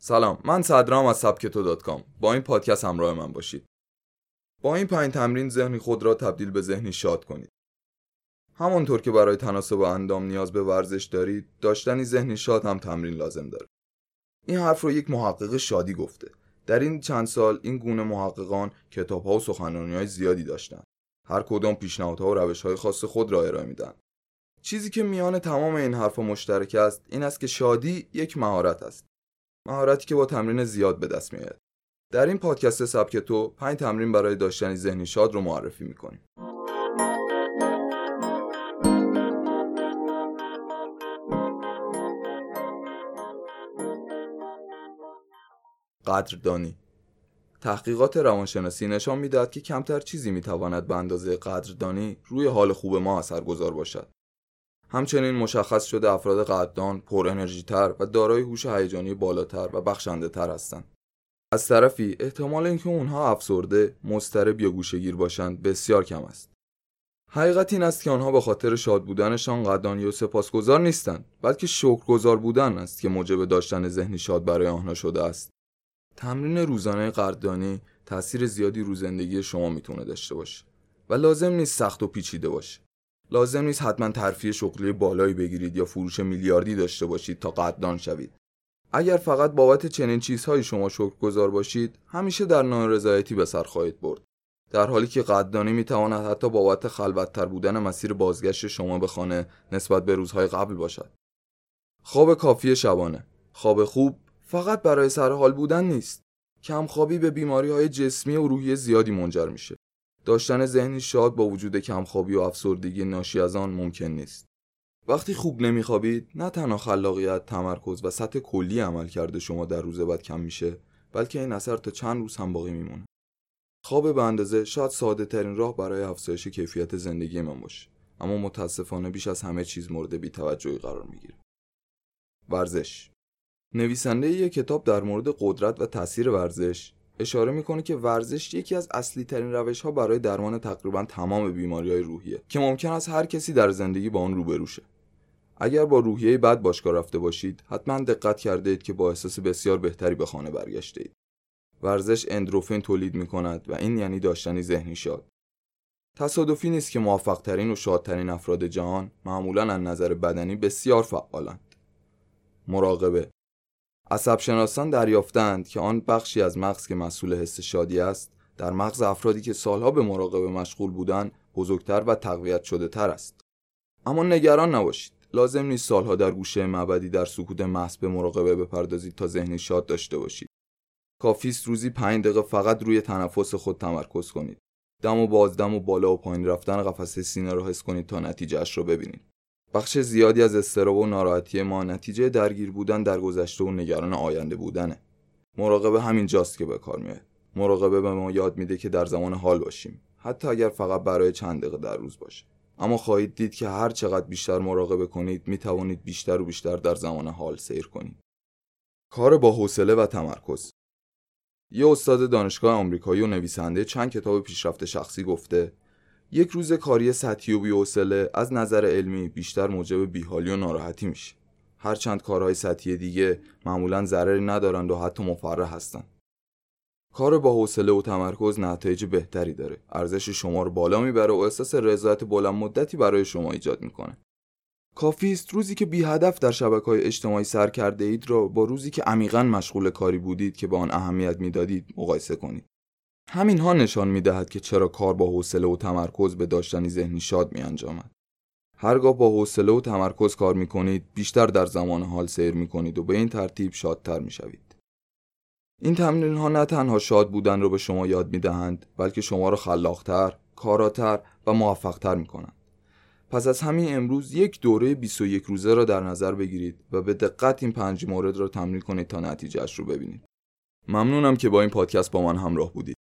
سلام من صدرام از سبکتو دات کام. با این پادکست همراه من باشید. با این پنج تمرین ذهنی خود را تبدیل به ذهنی شاد کنید. همانطور که برای تناسب اندام نیاز به ورزش دارید داشتنی ذهنی شاد هم تمرین لازم داره این حرف رو یک محقق شادی گفته. در این چند سال این گونه محققان کتاب ها و سخنرانی های زیادی داشتند هر کدام پیشنهادها و روش های خاص خود را ارائه میدن. چیزی که میان تمام این حرفها مشترک است این است که شادی یک مهارت است. مهارتی که با تمرین زیاد به دست میاد در این پادکست سبک تو پنج تمرین برای داشتن ذهنی شاد رو معرفی می‌کنیم. قدردانی. تحقیقات روانشناسی نشان می‌دهد که کمتر چیزی می‌تواند به اندازه قدردانی روی حال خوب ما اثرگذار باشد. همچنین مشخص شده افراد قدردان پر انرژی تر و دارای هوش هیجانی بالاتر و بخشنده تر هستند. از طرفی احتمال اینکه اونها افسرده مضطرب یا گوشگیر باشند بسیار کم است. حقیقت این است که آنها به خاطر شاد بودنشان قدردانی و سپاسگزار نیستند بلکه شکرگزار بودن است که موجب داشتن ذهنی شاد برای آنها شده است. تمرین روزانه قدردانی تاثیر زیادی رو زندگی شما می‌تونه داشته باشه و لازم نیست سخت و پیچیده باشه. لازم نیست حتما ترفیع شغلی بالایی بگیرید یا فروش میلیاردی داشته باشید تا قدردان شوید. اگر فقط بابت چنین چیزهایی شما شکرگزار باشید همیشه در نارضایتی به سر خواهید برد. در حالی که قدردانی می‌تواند حتی بابت خلوتتر بودن مسیر بازگشت شما به خانه نسبت به روزهای قبل باشد. خواب کافی شبانه. خواب خوب فقط برای سرحال بودن نیست. کمخوابی به بیماری های جسمی و روحی زیادی منجر میشه. داشتن ذهنی شاد با وجود کمخوابی و افسردگی ناشی از آن ممکن نیست. وقتی خوب نمیخوابید نه تنها خلاقیت تمرکز و سطح کلی عمل کرده شما در روز بعد کم میشه بلکه این اثر تا چند روز هم باقی میمونه. خواب به اندازه شاید ساده ترین راه برای افزایش کیفیت زندگی من باشه اما متاسفانه بیش از همه چیز مورد بیتوجهی قرار می‌گیره. ورزش نویسنده یک کتاب در مورد قدرت و تاثیر ورزش اشاره می‌کنه که ورزش یکی از اصلی ترین روش ها برای درمان تقریبا تمام بیماری های روحیه که ممکن است هر کسی در زندگی با آن روبرو شه. اگر با روحیه بد باشگاه رفته باشید حتما دقت کرده اید که با احساس بسیار بهتری به خانه برگشته اید. ورزش اندروفین تولید می کند و این یعنی داشتنی ذهنی شاد. تصادفی نیست که موفق ترین و شادترین افراد جهان معمولا از نظر بدنی بسیار فعالند. مراقبه عصب شناسان دریافتند که آن بخشی از مغز که مسئول حس شادی است در مغز افرادی که سالها به مراقبه مشغول بودند بزرگتر و تقویت شده تر است. اما نگران نباشید. لازم نیست سالها در گوشه معبدی در سکوت محض به مراقبه بپردازید تا ذهنی شاد داشته باشید. کافی است روزی پنج دقیقه فقط روی تنفس خود تمرکز کنید. دم و بازدم و بالا و پایین رفتن قفسه سینه را حس کنید تا نتیجهش را ببینید. بخش زیادی از استراب و ناراحتی ما نتیجه درگیر بودن در گذشته و نگران آینده بودنه. مراقبه همین جاست که به کار میاد. مراقبه به ما یاد میده که در زمان حال باشیم. حتی اگر فقط برای چند دقیقه در روز باشه. اما خواهید دید که هر چقدر بیشتر مراقبه کنید می توانید بیشتر و بیشتر در زمان حال سیر کنید. کار با حوصله و تمرکز. یه استاد دانشگاه آمریکایی و نویسنده چند کتاب پیشرفت شخصی گفته یک روز کاری سطحی و بی‌حوصله از نظر علمی بیشتر موجب بیحالی و ناراحتی میشه. هرچند کارهای سطحی دیگه معمولا ضرری ندارند و حتی مفرح هستند. کار با حوصله و تمرکز نتایج بهتری داره. ارزش شما رو بالا می‌بره و احساس رضایت بلند مدتی برای شما ایجاد می‌کنه. کافی است روزی که بی هدف در شبکه های اجتماعی سر کرده اید را با روزی که عمیقا مشغول کاری بودید که به آن اهمیت می‌دادید مقایسه کنید. همین ها نشان می دهد که چرا کار با حوصله و تمرکز به داشتنی ذهنی شاد می انجامد. هرگاه با حوصله و تمرکز کار می کنید بیشتر در زمان حال سیر می کنید و به این ترتیب شادتر می شوید. این تمرین ها نه تنها شاد بودن رو به شما یاد می دهند بلکه شما را خلاقتر، کاراتر و موفقتر می کنند. پس از همین امروز یک دوره 21 روزه را در نظر بگیرید و به دقت این پنج مورد را تمرین کنید تا نتیجهش رو ببینید. ممنونم که با این پادکست با من همراه بودید.